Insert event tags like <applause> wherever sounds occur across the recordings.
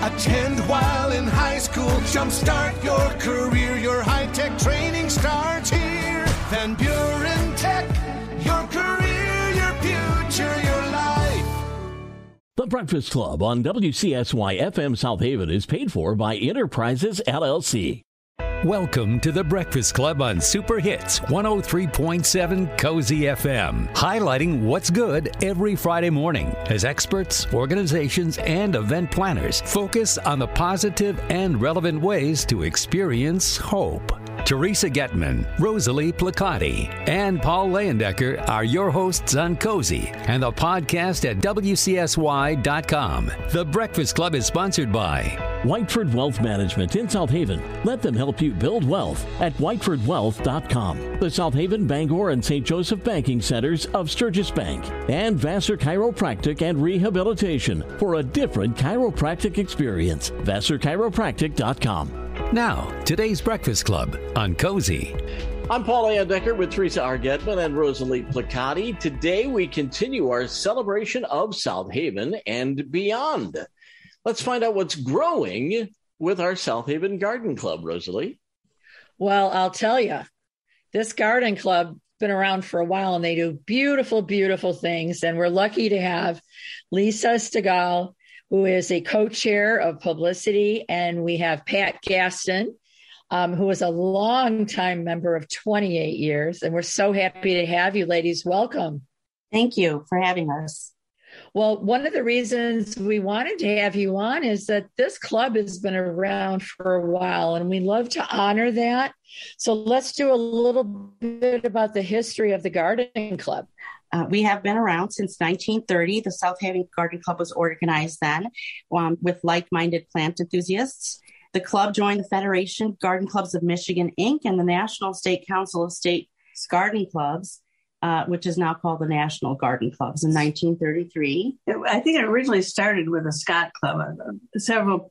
Attend while in high school. Jumpstart your career. Your high tech training starts here. Van Buren Tech. Your career, your future, your life. The Breakfast Club on WCSY FM South Haven is paid for by Inner Prizes LLC. Welcome to the Breakfast Club on Super Hits 103.7 Cozy FM, highlighting what's good every Friday morning as experts, organizations, and event planners focus on the positive and relevant ways to experience hope. Teresa Getman, Rosalie Plechaty, and Paul Layendecker are your hosts on Cozy and the podcast at WCSY.com. The Breakfast Club is sponsored by Whiteford Wealth Management in South Haven. Let them help you build wealth at whitefordwealth.com. The South Haven, Bangor, and St. Joseph banking centers of Sturgis Bank. And Vassar Chiropractic and Rehabilitation for a different chiropractic experience. VassarChiropractic.com. Now, today's Breakfast Club on Cozy. I'm Paul Layendecker with Teresa R. Getman and Rosalie Plechaty. Today we continue our celebration of South Haven and beyond. Let's find out what's growing with our South Haven Garden Club, Rosalie. Well, I'll tell you, this garden club has been around for a while and they do beautiful, beautiful things. And we're lucky to have Lisa Stigal, who is a co-chair of publicity, and we have Pat Gaston, um, who is a longtime member of 28 years. And we're so happy to have you, ladies. Welcome. Thank you for having us. Well, one of the reasons we wanted to have you on is that this club has been around for a while and we love to honor that. So let's do a little bit about the history of the Garden Club. Uh, we have been around since 1930. The South Haven Garden Club was organized then um, with like minded plant enthusiasts. The club joined the Federation Garden Clubs of Michigan, Inc., and the National State Council of State Garden Clubs, uh, which is now called the National Garden Clubs in 1933. I think it originally started with a Scott Club. Several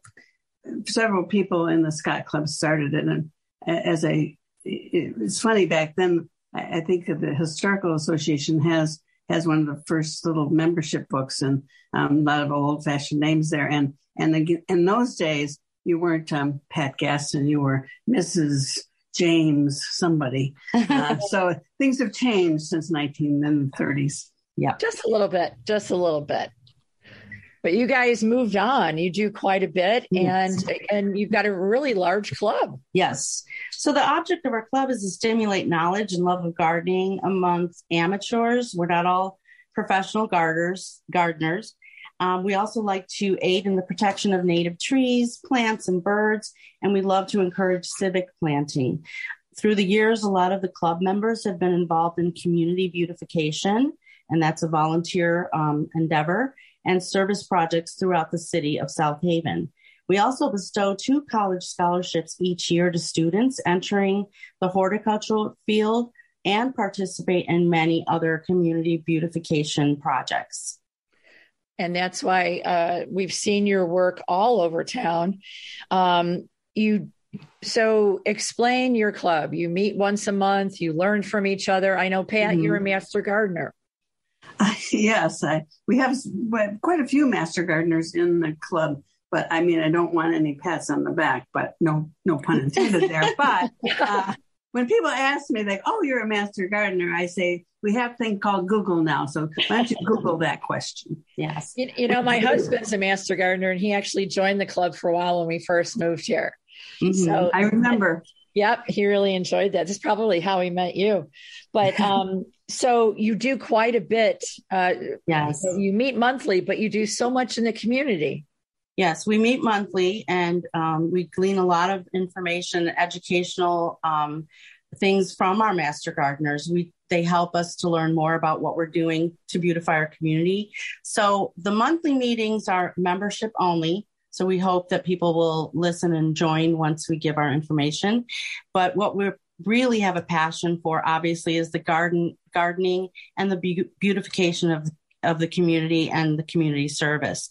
several people in the Scott Club started it and as a. It's funny back then I think that the Historical Association has has one of the first little membership books and um, a lot of old fashioned names there. And and the, in those days, you weren't um, Pat Gaston, you were Mrs. James somebody. <laughs> Uh, so things have changed since 1930s. Yeah, just a little bit, just a little bit but you guys moved on. You do quite a bit and and you've got a really large club. Yes. So the object of our club is to stimulate knowledge and love of gardening amongst amateurs. We're not all professional gardeners gardeners. Um, we also like to aid in the protection of native trees plants and birds and we love to encourage civic planting. Through the years a lot of the club members have been involved in community beautification and that's a volunteer um, endeavor and service projects throughout the city of South Haven. We also bestow two college scholarships each year to students entering the horticultural field and participate in many other community beautification projects. And that's why uh, we've seen your work all over town. Um, you so explain your club. You meet once a month. You learn from each other. I know, Pat, mm-hmm. you're a master gardener. Uh, <laughs> yes, I, we have quite a few master gardeners in the club, but I mean, I don't want any pats on the back, but no, no pun intended there. <laughs> but uh, when people ask me, like, "Oh, you're a master gardener," I say we have a thing called Google now. So why don't you Google <laughs> that question? Yes, you, you know, my husband's a master gardener, and he actually joined the club for a while when we first moved here. Mm-hmm. So I remember. Yep, he really enjoyed that. That's probably how he met you. But um, so you do quite a bit. Uh, yes. You meet monthly, but you do so much in the community. Yes, we meet monthly and um, we glean a lot of information, educational um, things from our master gardeners. We they help us to learn more about what we're doing to beautify our community. So the monthly meetings are membership only. So we hope that people will listen and join once we give our information. But what we're really have a passion for obviously is the garden gardening and the be- beautification of of the community and the community service.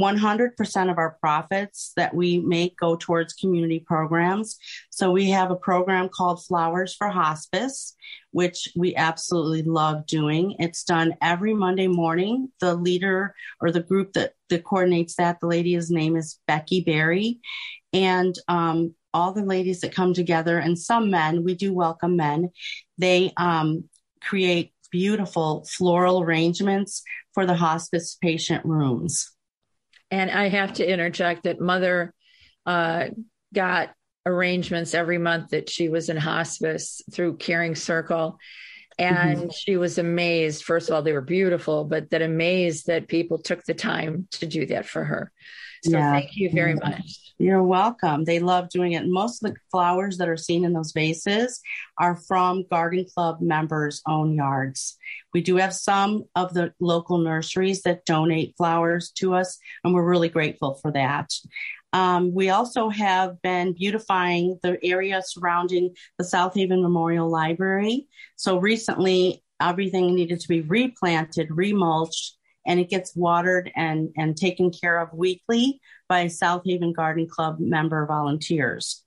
100% of our profits that we make go towards community programs. So we have a program called Flowers for Hospice, which we absolutely love doing. It's done every Monday morning. The leader or the group that, that coordinates that, the lady's name is Becky Berry. And um, all the ladies that come together and some men, we do welcome men, they um, create beautiful floral arrangements for the hospice patient rooms. And I have to interject that Mother uh, got arrangements every month that she was in hospice through Caring Circle. And mm-hmm. she was amazed. First of all, they were beautiful, but that amazed that people took the time to do that for her. So yeah. thank you very much. You're welcome. They love doing it. Most of the flowers that are seen in those vases are from Garden Club members' own yards. We do have some of the local nurseries that donate flowers to us, and we're really grateful for that. Um, we also have been beautifying the area surrounding the South Haven Memorial Library. So recently, everything needed to be replanted, remulched, and it gets watered and, and taken care of weekly by South Haven Garden Club member volunteers.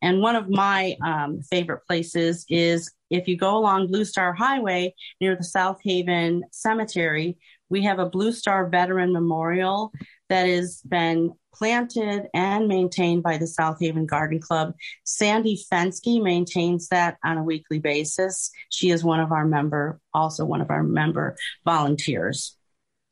And one of my um, favorite places is if you go along Blue Star Highway near the South Haven Cemetery, we have a Blue Star Veteran Memorial that has been planted and maintained by the South Haven Garden Club. Sandy Fensky maintains that on a weekly basis. She is one of our member, also one of our member volunteers.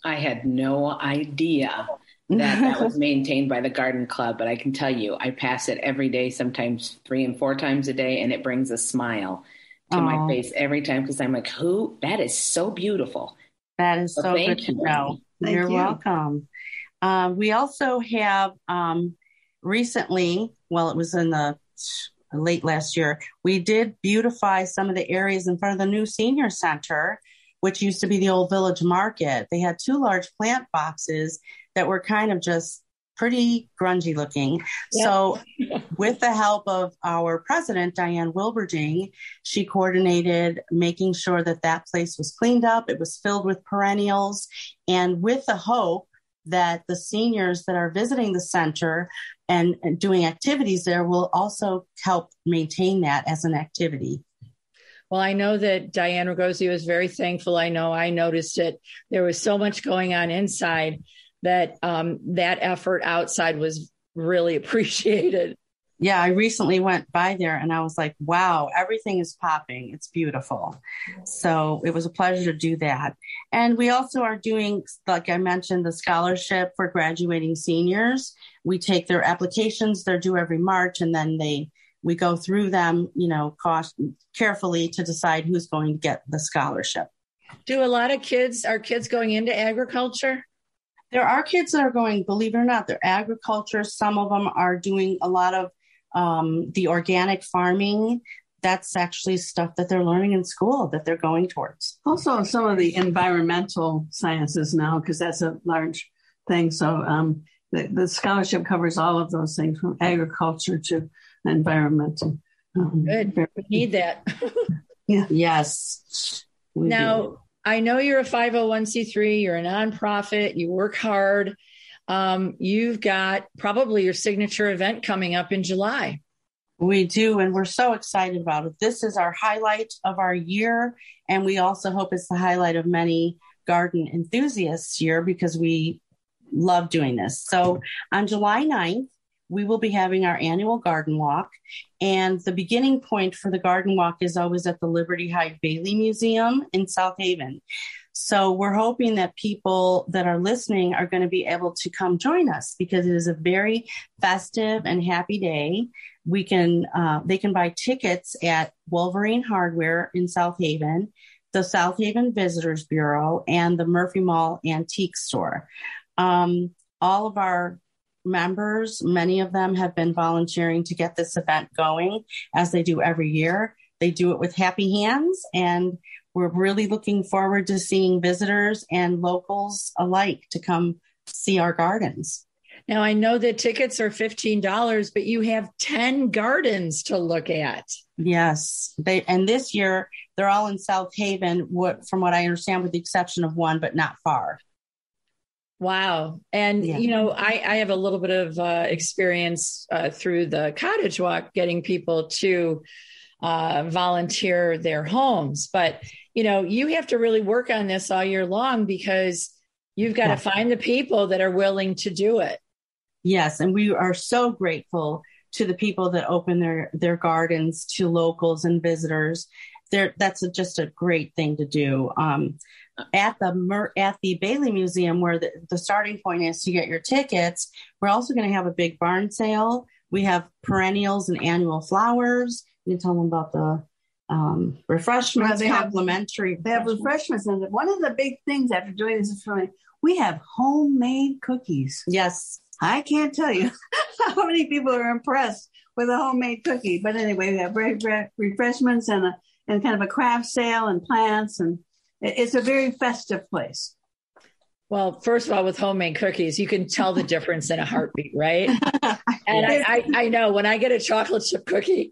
I had no idea that that was <laughs> maintained by the garden club, but I can tell you, I pass it every day, sometimes three and four times a day, and it brings a smile to Aww. my face every time because I'm like, who? That is so beautiful. That is so, so good to know. You're you. welcome. Um, we also have um, recently, well, it was in the late last year, we did beautify some of the areas in front of the new senior center which used to be the old village market. They had two large plant boxes that were kind of just pretty grungy looking. Yep. So, with the help of our president, Diane Wilberding, she coordinated making sure that that place was cleaned up. It was filled with perennials, and with the hope that the seniors that are visiting the center and, and doing activities there will also help maintain that as an activity. Well, I know that Diane Ragosi was very thankful. I know I noticed it. There was so much going on inside that um, that effort outside was really <laughs> appreciated. Yeah, I recently went by there and I was like, wow, everything is popping. It's beautiful. So it was a pleasure to do that. And we also are doing, like I mentioned, the scholarship for graduating seniors. We take their applications, they're due every March, and then they we go through them, you know, cost carefully to decide who's going to get the scholarship. Do a lot of kids are kids going into agriculture? There are kids that are going, believe it or not, they're agriculture. Some of them are doing a lot of um, the organic farming. That's actually stuff that they're learning in school that they're going towards. Also, some of the environmental sciences now, because that's a large thing. So um, the, the scholarship covers all of those things from agriculture to environmental. Um, Good. We need that. <laughs> yeah. Yes. Now, do. I know you're a 501c3, you're a nonprofit, you work hard. Um, you've got probably your signature event coming up in July. We do, and we're so excited about it. This is our highlight of our year, and we also hope it's the highlight of many garden enthusiasts year because we love doing this. So on July 9th, we will be having our annual garden walk. And the beginning point for the garden walk is always at the Liberty Hyde Bailey Museum in South Haven. So we're hoping that people that are listening are going to be able to come join us because it is a very festive and happy day. We can uh, they can buy tickets at Wolverine Hardware in South Haven, the South Haven Visitors Bureau, and the Murphy Mall Antique Store. Um, all of our members, many of them have been volunteering to get this event going as they do every year. They do it with happy hands, and we're really looking forward to seeing visitors and locals alike to come see our gardens. Now, I know that tickets are $15, but you have 10 gardens to look at. Yes. They, and this year, they're all in South Haven, what, from what I understand, with the exception of one, but not far. Wow. And, yeah. you know, I, I have a little bit of uh, experience uh, through the cottage walk getting people to uh, volunteer their homes. But, you know, you have to really work on this all year long because you've got yeah. to find the people that are willing to do it. Yes, and we are so grateful to the people that open their their gardens to locals and visitors. There, that's a, just a great thing to do. Um, at the at the Bailey Museum, where the, the starting point is to get your tickets, we're also going to have a big barn sale. We have perennials and annual flowers. You can tell them about the um, refreshments, well, they complimentary. Have, they have refreshments, and one of the big things after doing this for me, we have homemade cookies. Yes, I can't tell you <laughs> how many people are impressed with a homemade cookie. But anyway, we have refreshments and a and kind of a craft sale and plants, and it's a very festive place. Well, first of all, with homemade cookies, you can tell the difference in a heartbeat, right? <laughs> and I, I, I, know when I get a chocolate chip cookie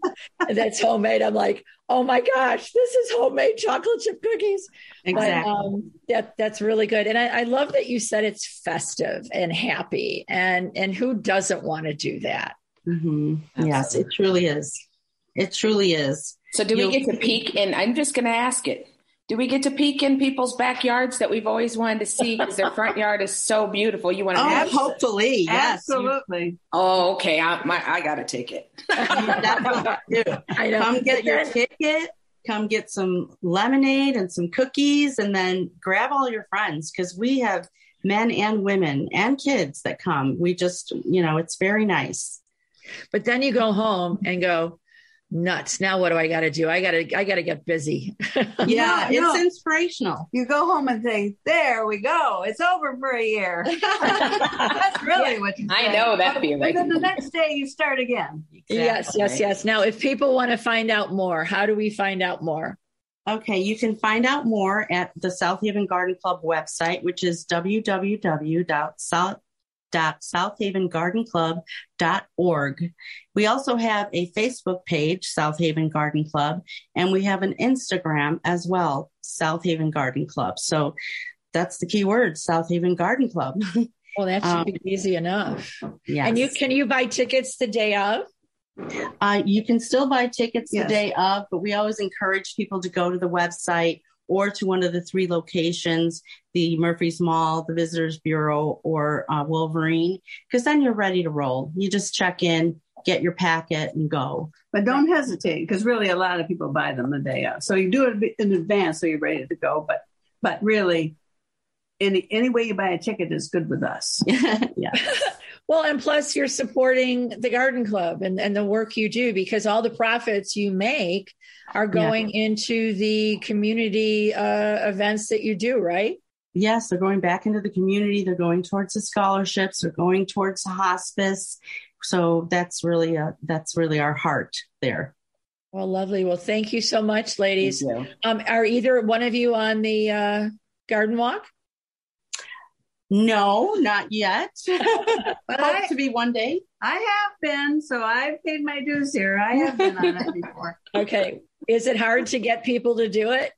that's homemade, I'm like, oh my gosh, this is homemade chocolate chip cookies. Exactly. But, um, that that's really good, and I, I love that you said it's festive and happy, and and who doesn't want to do that? Mm-hmm. Yes, it truly is. It truly is. So, do You'll, we get to peek? And I'm just going to ask it do we get to peek in people's backyards that we've always wanted to see because their front yard is so beautiful? You want to? Oh, hopefully, yes, absolutely. Oh, okay. I, my, I got a ticket. I know. Come get your ticket. Come get some lemonade and some cookies, and then grab all your friends because we have men and women and kids that come. We just, you know, it's very nice. But then you go home and go, nuts. Now what do I got to do? I got to I got to get busy. <laughs> yeah, no, it's no. inspirational. You go home and say, "There we go. It's over for a year." <laughs> That's really yeah, what you. Say. I know that feeling. But then the next day you start again. Exactly. Yes, yes, yes. Now, if people want to find out more, how do we find out more? Okay, you can find out more at the South Haven Garden Club website, which is www.south www.southhavengardenclub.org. We also have a Facebook page, South Haven Garden Club, and we have an Instagram as well, South Haven Garden Club. So that's the key word, South Haven Garden Club. <laughs> well, that should um, be easy enough. Yes. And you can you buy tickets the day of? Uh, you can still buy tickets yes. the day of, but we always encourage people to go to the website or to one of the three locations the Murphy's Mall, the Visitors Bureau, or uh, Wolverine, because then you're ready to roll. You just check in, get your packet, and go. But don't hesitate, because really a lot of people buy them the day of. So you do it in advance so you're ready to go. But but really, any any way you buy a ticket is good with us. <laughs> yeah. <laughs> Well, and plus you're supporting the garden club and, and the work you do because all the profits you make are going yeah. into the community uh, events that you do, right? Yes, they're going back into the community. They're going towards the scholarships. They're going towards the hospice. So that's really a, that's really our heart there. Well, lovely. Well, thank you so much, ladies. Um, are either one of you on the uh, garden walk? No, not yet. <laughs> but Hope to be one day. I have been, so I've paid my dues here. I have been on it before. <laughs> Okay. Is it hard to get people to do it?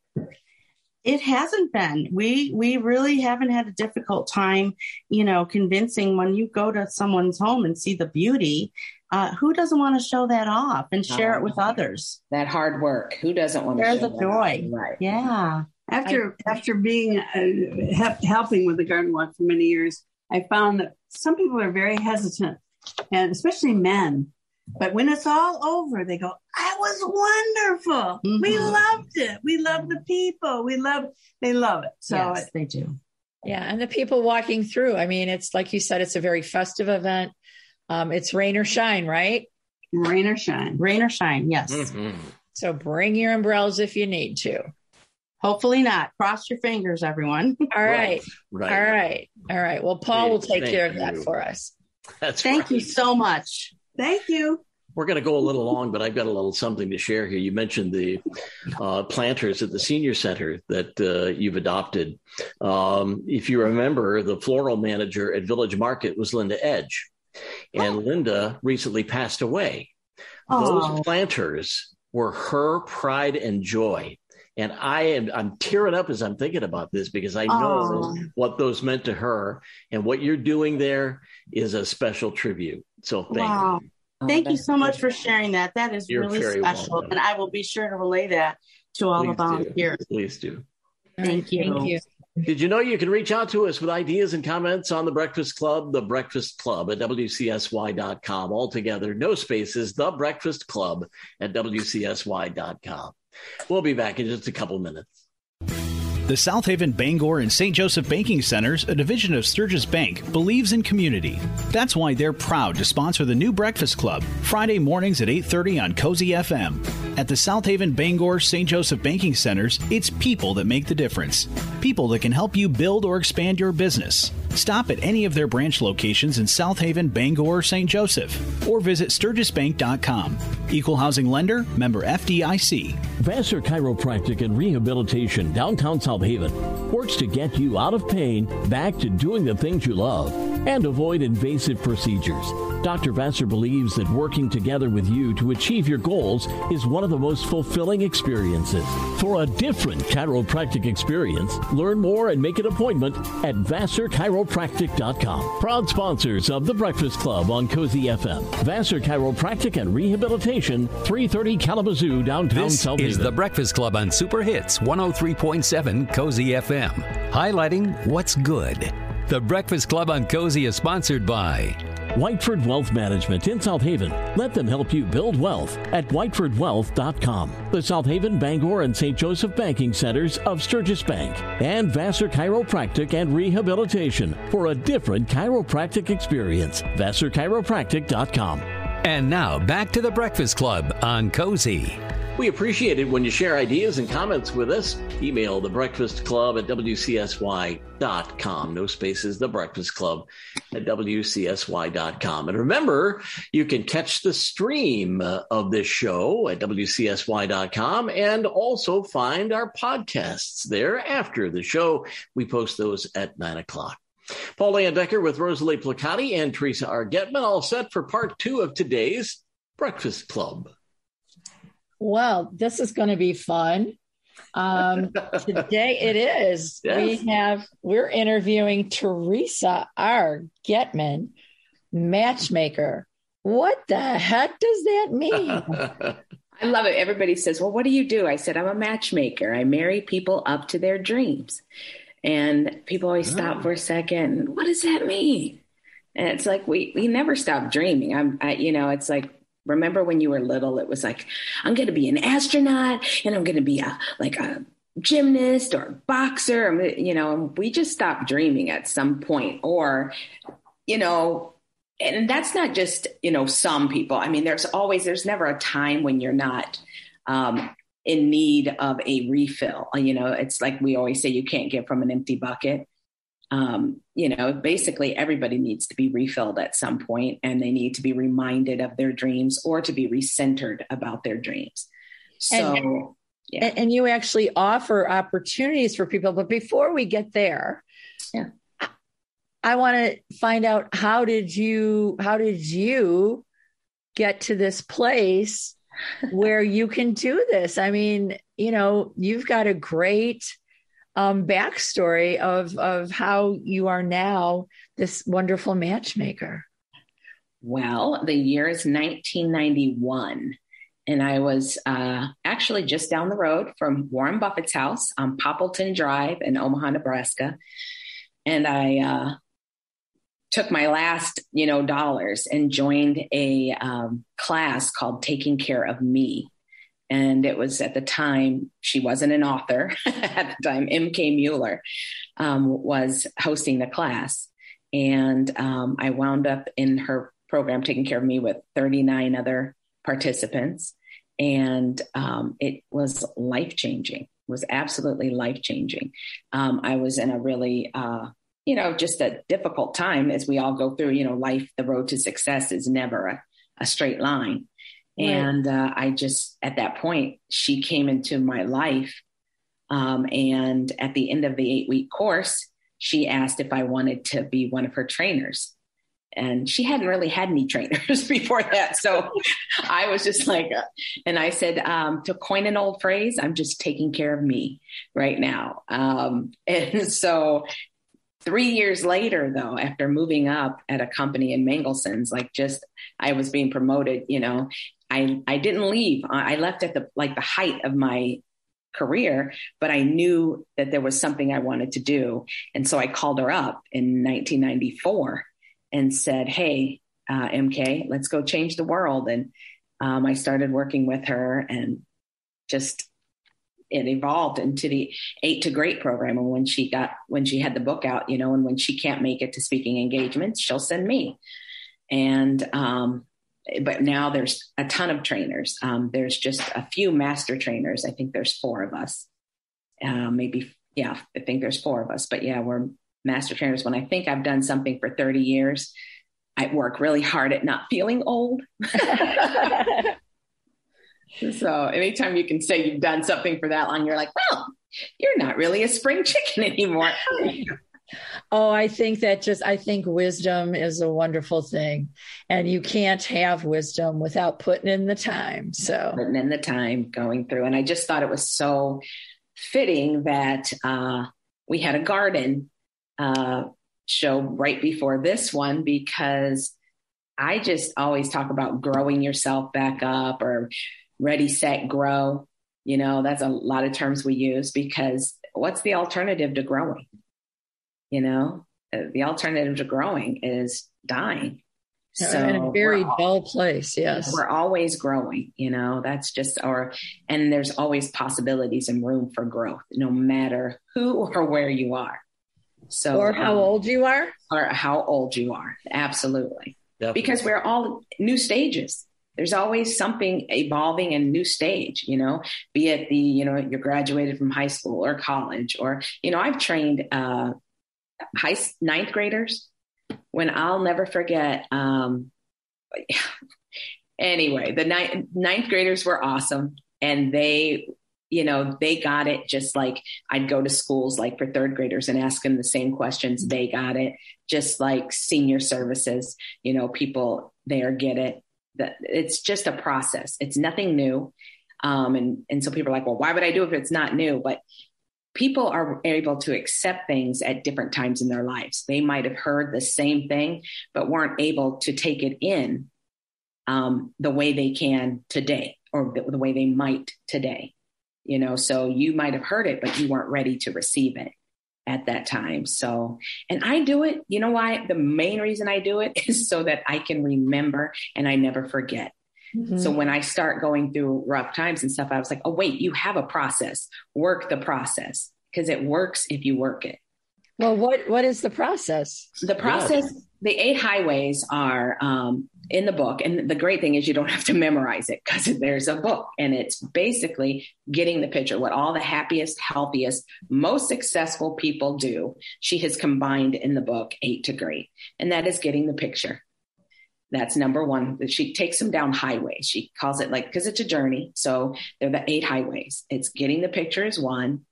It hasn't been. We we really haven't had a difficult time, you know, convincing when you go to someone's home and see the beauty. Uh, who doesn't want to show that off and share it with others? That hard work. Who doesn't want to share the joy? Right. Yeah. After I, after being uh, helping with the garden walk for many years, I found that some people are very hesitant, and especially men. But when it's all over, they go, "I was wonderful. Mm-hmm. We loved it. We love the people. We love." They love it. So yes, it, they do. Yeah, and the people walking through. I mean, it's like you said, it's a very festive event. Um, it's rain or shine, right? Rain or shine. Rain or shine. Yes. Mm-hmm. So bring your umbrellas if you need to. Hopefully not. Cross your fingers, everyone. <laughs> All right. right. All right. All right. Well, Paul will take care of that for us. That's Thank right. you so much. Thank you. we're going to go a little long, but I've got a little something to share here. You mentioned the uh, planters at the senior center that uh, you've adopted. Um, if you remember, the floral manager at Village Market was Linda Edge, and oh. Linda recently passed away. Those planters were her pride and joy. And I am I'm tearing up as I'm thinking about this because I know what those meant to her. And what you're doing there is a special tribute. So thank wow. you. Thank you so much for sharing that. That is You're really special. Welcome. And I will be sure to relay that to all Please the volunteers. Do. Please do. Thank you. Thank you. Did you know you can reach out to us with ideas and comments on the Breakfast Club, the Breakfast Club at WCSY.com altogether, no spaces, the Breakfast Club at WCSY.com. We'll be back in just a couple minutes. The South Haven Bangor and St. Joseph Banking Centers, a division of Sturgis Bank, believes in community. That's why they're proud to sponsor the new Breakfast Club, Friday mornings at 8:30 on Cozy FM. At the South Haven Bangor St. Joseph Banking Centers, it's people that make the difference. People that can help you build or expand your business. Stop at any of their branch locations in South Haven, Bangor, or St. Joseph, or visit sturgisbank.com. Equal housing lender, member FDIC. Vassar Chiropractic and Rehabilitation, downtown South Haven, works to get you out of pain, back to doing the things you love, and avoid invasive procedures. Dr. Vassar believes that working together with you to achieve your goals is one of the most fulfilling experiences. For a different chiropractic experience, learn more and make an appointment at VassarChiropractic.com. Proud sponsors of The Breakfast Club on Cozy FM. Vassar Chiropractic and Rehabilitation, 330 Kalamazoo, downtown this South is The Breakfast Club on Super Hits 103.7 Cozy FM, highlighting what's good. The Breakfast Club on Cozy is sponsored by Whiteford Wealth Management in South Haven. Let them help you build wealth at whitefordwealth.com. The South Haven, Bangor, and St. Joseph Banking Centers of Sturgis Bank and Vassar Chiropractic and Rehabilitation for a different chiropractic experience. VassarChiropractic.com. And now back to the Breakfast Club on Cozy. We appreciate it when you share ideas and comments with us. Email the breakfast club at WCSY.com. No spaces, the breakfast club at WCSY.com. And remember, you can catch the stream uh, of this show at WCSY.com and also find our podcasts there after the show. We post those at nine o'clock. Paul Decker with Rosalie Plechaty and Teresa R. Getman, all set for part two of today's Breakfast Club. Well, this is going to be fun. Um, today it is. <laughs> Yes. We have we're interviewing Teresa R. Getman, matchmaker. What the heck does that mean? <laughs> I love it. Everybody says, "Well, what do you do?" I said, "I'm a matchmaker. I marry people up to their dreams." And people always oh. stop for a second. What does that mean? And it's like we we never stop dreaming. I'm, I, you know, it's like Remember when you were little, it was like, I'm going to be an astronaut and I'm going to be a, like a gymnast or a boxer, you know, we just stop dreaming at some point or, you know, and that's not just, you know, some people. I mean, there's always, there's never a time when you're not, um, in need of a refill. You know, it's like we always say, you can't get from an empty bucket um, you know, basically everybody needs to be refilled at some point and they need to be reminded of their dreams or to be recentered about their dreams. So, and, yeah. and you actually offer opportunities for people. But before we get there, yeah. I want to find out how did you how did you get to this place <laughs> where you can do this? I mean, you know, you've got a great um, backstory of of how you are now this wonderful matchmaker. Well, the year is 1991. And I was uh, actually just down the road from Warren Buffett's house on Poppleton Drive in Omaha, Nebraska. And I uh, took my last, you know, dollars and joined a um, class called Taking Care of Me. And it was at the time, she wasn't an author <laughs> at the time, MK Mueller um, was hosting the class. And um, I wound up in her program taking care of me with 39 other participants. And um, it was life changing, was absolutely life changing. Um, I was in a really, uh, you know, just a difficult time as we all go through, you know, life, the road to success is never a, a straight line Right. And uh, I just, at that point, she came into my life. Um, and at the end of the eight week course, she asked if I wanted to be one of her trainers and she hadn't really had any <laughs> trainers before that. So <laughs> I was just like, uh, and I said, um, to coin an old phrase, I'm just taking care of me right now. Um, <laughs> and so three years later, though, after moving up at a company in Mangelsen's, like just I was being promoted, you know, I I didn't leave. I left at the like the height of my career, but I knew that there was something I wanted to do, and so I called her up in 1994 and said, Hey, uh, MK, let's go change the world. And um, I started working with her and just it evolved into the eight to great program. And when she got, when she had the book out, you know, and when she can't make it to speaking engagements, she'll send me. And, um, but now there's a ton of trainers. Um, there's just a few master trainers. I think there's four of us. Uh, maybe, yeah, I think there's four of us, but yeah, we're master trainers when I think I've done something for 30 years. I work really hard at not feeling old. <laughs> so anytime you can say you've done something for that long, you're like, well, you're not really a spring chicken <laughs> anymore. <laughs> Oh, I think that just, I think wisdom is a wonderful thing. And you can't have wisdom without putting in the time. So, putting in the time going through. And I just thought it was so fitting that uh, we had a garden uh, show right before this one because I just always talk about growing yourself back up or ready, set, grow. You know, that's a lot of terms we use because what's the alternative to growing? You know, uh, the alternative to growing is dying. So in a very dull place, yes. We're always growing, you know, that's just our, and there's always possibilities and room for growth, no matter who or where you are. So, or how um, old you are, or how old you are. Absolutely. Definitely. Because we're all new stages. There's always something evolving and new stage, you know, be it the, you know, you're graduated from high school or college, or, you know, I've trained uh, high ninth graders when I'll never forget. Um, <sighs> anyway, the ninth, ninth graders were awesome and they you know, they got it just like I'd go to schools like for third graders and ask them the same questions. They got it just like senior services, you know, people there get it. That it's just a process. It's nothing new. Um, and, and so people are like, well, why would I do it if it's not new? But people are able to accept things at different times in their lives. They might have heard the same thing, but weren't able to take it in um, the way they can today or the, the way they might today. You know so you might have heard it but you weren't ready to receive it at that time. So and i do it. You know why? The main reason i do it <laughs> is so that i can remember and i never forget mm-hmm. so when i start going through rough times and stuff i was like oh wait you have a process work the process because it works if you work it well what what is the process the process the eight highways are um, in the book. And the great thing is you don't have to memorize it because there's a book and it's basically getting the picture, what all the happiest, healthiest, most successful people do. She has combined in the book eight to great. And that is getting the picture. That's number one. She takes them down highways. She calls it like, because it's a journey. So they're the eight highways. It's getting the picture is one,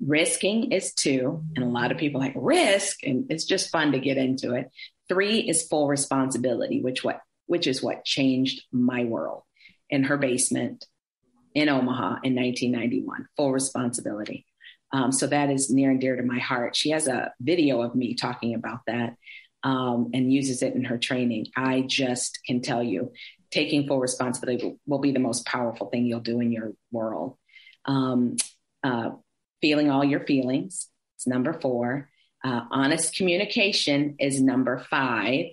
risking is two. And a lot of people like risk, and it's just fun to get into it. Three is full responsibility, which what which is what changed my world in her basement in Omaha in 1991. Full responsibility. Um, so that is near and dear to my heart. She has a video of me talking about that um, and uses it in her training. I just can tell you, taking full responsibility will be the most powerful thing you'll do in your world. Um, uh, feeling all your feelings. It's number four. Uh, honest communication is number five.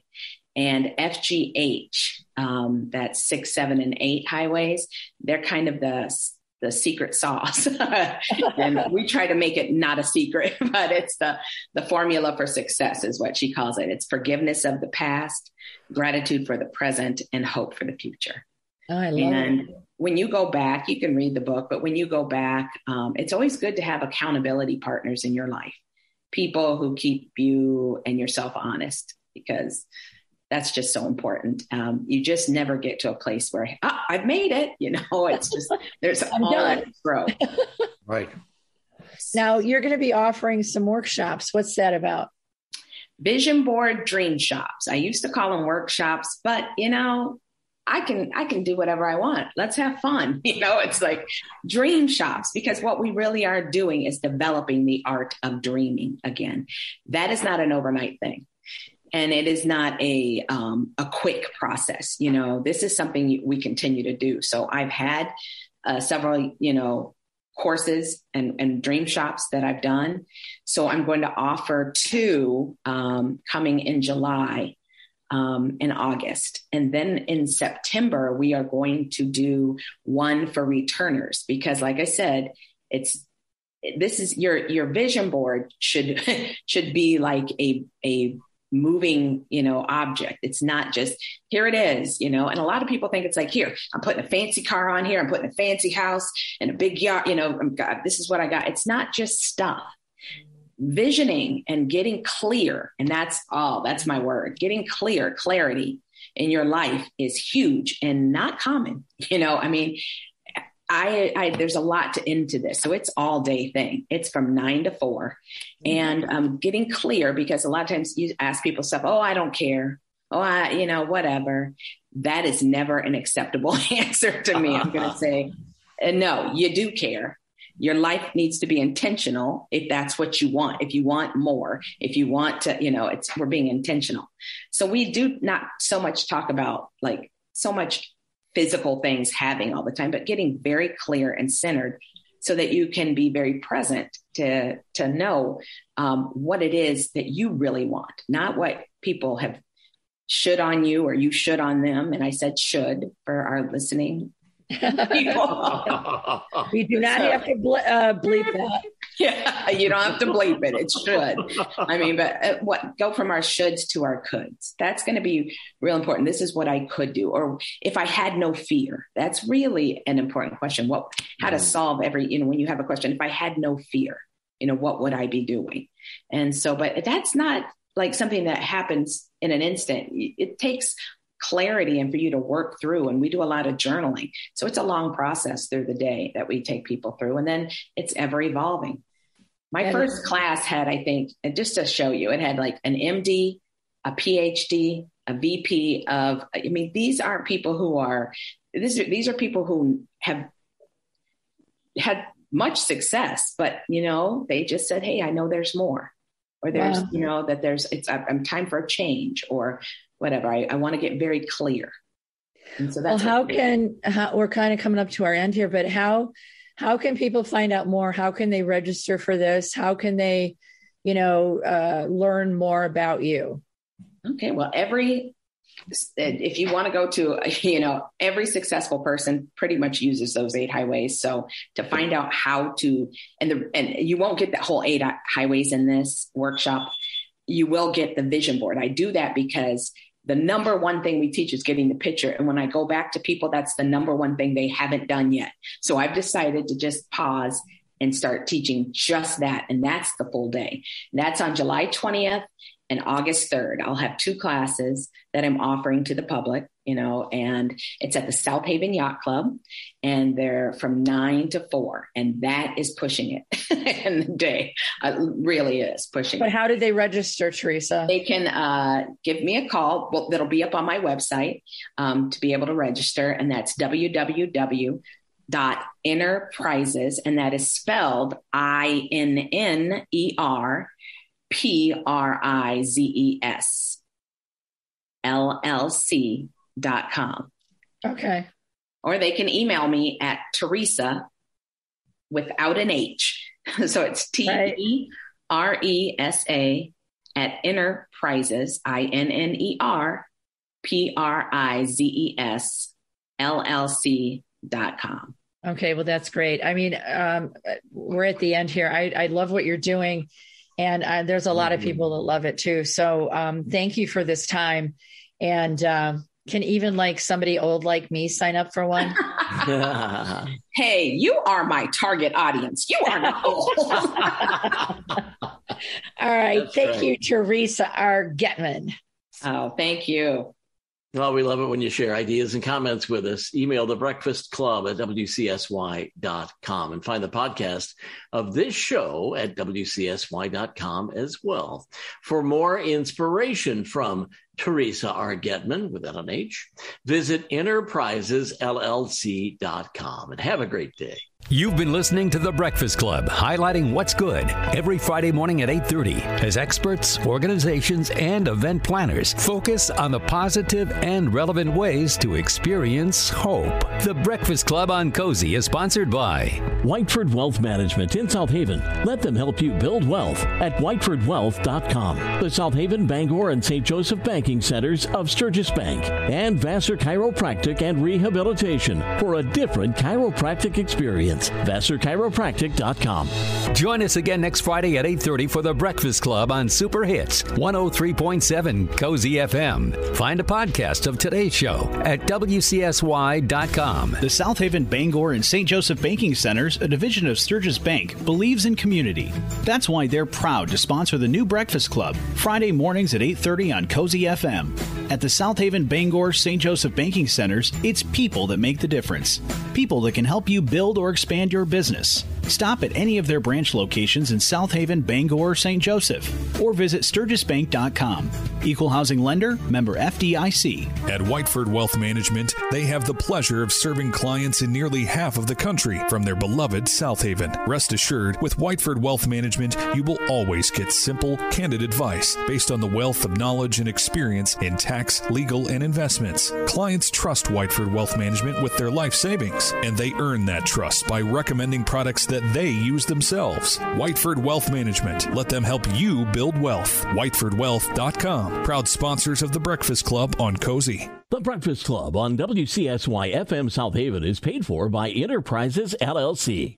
And FGH, um, that's six, seven, and eight highways, they're kind of the the secret sauce. <laughs> and we try to make it not a secret, <laughs> but it's the the formula for success is what she calls it. It's forgiveness of the past, gratitude for the present, and hope for the future. Oh, I love and it. when you go back, you can read the book, but when you go back, um, it's always good to have accountability partners in your life people who keep you and yourself honest because that's just so important. Um, you just never get to a place where oh, I've made it. You know, <laughs> it's just there's I'm all done. growth. <laughs> right. Now you're going to be offering some workshops. What's that about? Vision board dream shops. I used to call them workshops, but you know, I can I can do whatever I want. Let's have fun. <laughs> You know, it's like dream shops because what we really are doing is developing the art of dreaming again. That is not an overnight thing. And it is not a um, a quick process. You know, this is something we continue to do. So I've had uh, several, you know, courses and, and dream shops that I've done. So I'm going to offer two um, coming in July um, in August. And then in September, we are going to do one for returners because, like I said, it's this is your your vision board should <laughs> should be like a a moving you know object. It's not just here it is you know? And a lot of people think it's like here i'm putting a fancy car on here i'm putting a fancy house and a big yard, you know oh, God, this is what i got. It's not just stuff. Visioning and getting clear and that's all that's my word. Getting clear clarity in your life is huge and not common <laughs> you know? I mean I, I, there's a lot to into this. So it's all day thing. It's from nine to 4 and um, getting clear because a lot of times you ask people stuff oh i don't care. Oh i you know whatever. That is never an acceptable <laughs> answer to me i'm going to say no you do care. Your life needs to be intentional if that's what you want. If you want more if you want to you know it's we're being intentional. So we do not so much talk about like so much physical things having all the time but getting very clear and centered so that you can be very present to to know um, what it is that you really want not what people have should on you or you should on them. And i said should for our listening <laughs> we do not so, have to ble- uh, bleep that. Yeah, you don't have to bleep it. It should. I mean, but uh, what go from our shoulds to our coulds. That's going to be real important. This is what I could do, or if I had no fear. That's really an important question. What, how to mm. solve every, you know, when you have a question. If I had no fear, you know, what would I be doing? And so, but that's not like something that happens in an instant. It takes clarity and for you to work through. And we do a lot of journaling. So it's a long process through the day that we take people through. And then it's ever evolving. My and first class had, I think, just to show you, it had like an MD, a PhD, a VP of, I mean, these aren't people who are, these are, these are people who have had much success, but you know, they just said, Hey, I know there's more or there's, wow. you know, that there's, it's, I'm time for a change or whatever. I, I want to get very clear. And so that's well, how can how, we're kind of coming up to our end here, but how how can people find out more? How can they register for this? How can they, you know, uh, learn more about you? Okay, well, every if you want to go to <laughs> you know every successful person pretty much uses those eight highways so to find out how to and the and you won't get that whole eight highways in this workshop you will get the vision board i do that because the number one thing we teach is getting the picture. And when I go back to people, that's the number one thing they haven't done yet. So I've decided to just pause and start teaching just that. And that's the full day. And that's on July 20th and August 3rd. I'll have two classes that I'm offering to the public, you know, and it's at the South Haven Yacht Club and they're from nine to four. And that is pushing it <laughs> in the day. Uh, really is pushing But it. how did they register, Teresa? They can uh, give me a call. Well, that'll be up on my website um, to be able to register. And that's www dot prizes and that is spelled i n n e r P R I Z E S L L C dot com. Okay. Or they can email me at Teresa without an H. <laughs> so it's T E R E S A at Inner Prizes, I N N E R P R I Z E S L L C dot com. Okay, well, that's great. I mean, um, we're at the end here. I, I love what you're doing and uh, there's a lot of mm-hmm. people that love it too. So um, thank you for this time, and uh, can even like somebody old like me sign up for one? <laughs> <laughs> hey, you are my target audience. You are not old. <laughs> All right, That's thank right. you, Teresa R. Getman. Oh, thank you. Well, we love it when you share ideas and comments with us. Email the breakfast club at WCSY.com and find the podcast of this show at WCSY.com as well. For more inspiration from Teresa R. Getman with an H, visit innerprizesllc.com and have a great day. You've been listening to The Breakfast Club, highlighting what's good every Friday morning at 8:30 as experts, organizations, and event planners focus on the positive and relevant ways to experience hope. The Breakfast Club on Cozy is sponsored by Whiteford Wealth Management in South Haven. Let them help you build wealth at whitefordwealth.com. The South Haven, Bangor, and St. Joseph banking centers of Sturgis Bank and Vassar Chiropractic and Rehabilitation for a different chiropractic experience. VassarChiropractic.com. Join us again next Friday at 8:30 for the Breakfast Club on Super Hits 103.7 Cozy FM. Find a podcast of today's show at WCSY.com. The South Haven, Bangor, and St. Joseph Banking Centers, a division of Sturgis Bank, believes in community. That's why they're proud to sponsor the new Breakfast Club Friday mornings at 8:30 on Cozy FM. At the South Haven, Bangor, St. Joseph Banking Centers, it's people that make the difference. People that can help you build or expand your business. Stop at any of their branch locations in South Haven, Bangor, or St. Joseph, or visit sturgisbank.com. Equal housing lender, member FDIC. At Whiteford Wealth Management, they have the pleasure of serving clients in nearly half of the country from their beloved South Haven. Rest assured, with Whiteford Wealth Management, you will always get simple, candid advice based on the wealth of knowledge and experience in tax, legal, and investments. Clients trust Whiteford Wealth Management with their life savings, and they earn that trust by recommending products that they use themselves. Whiteford Wealth Management. Let them help you build wealth. WhitefordWealth.com. Proud sponsors of the Breakfast Club on Cozy. The Breakfast Club on WCSY FM South Haven is paid for by Inner Prizes LLC.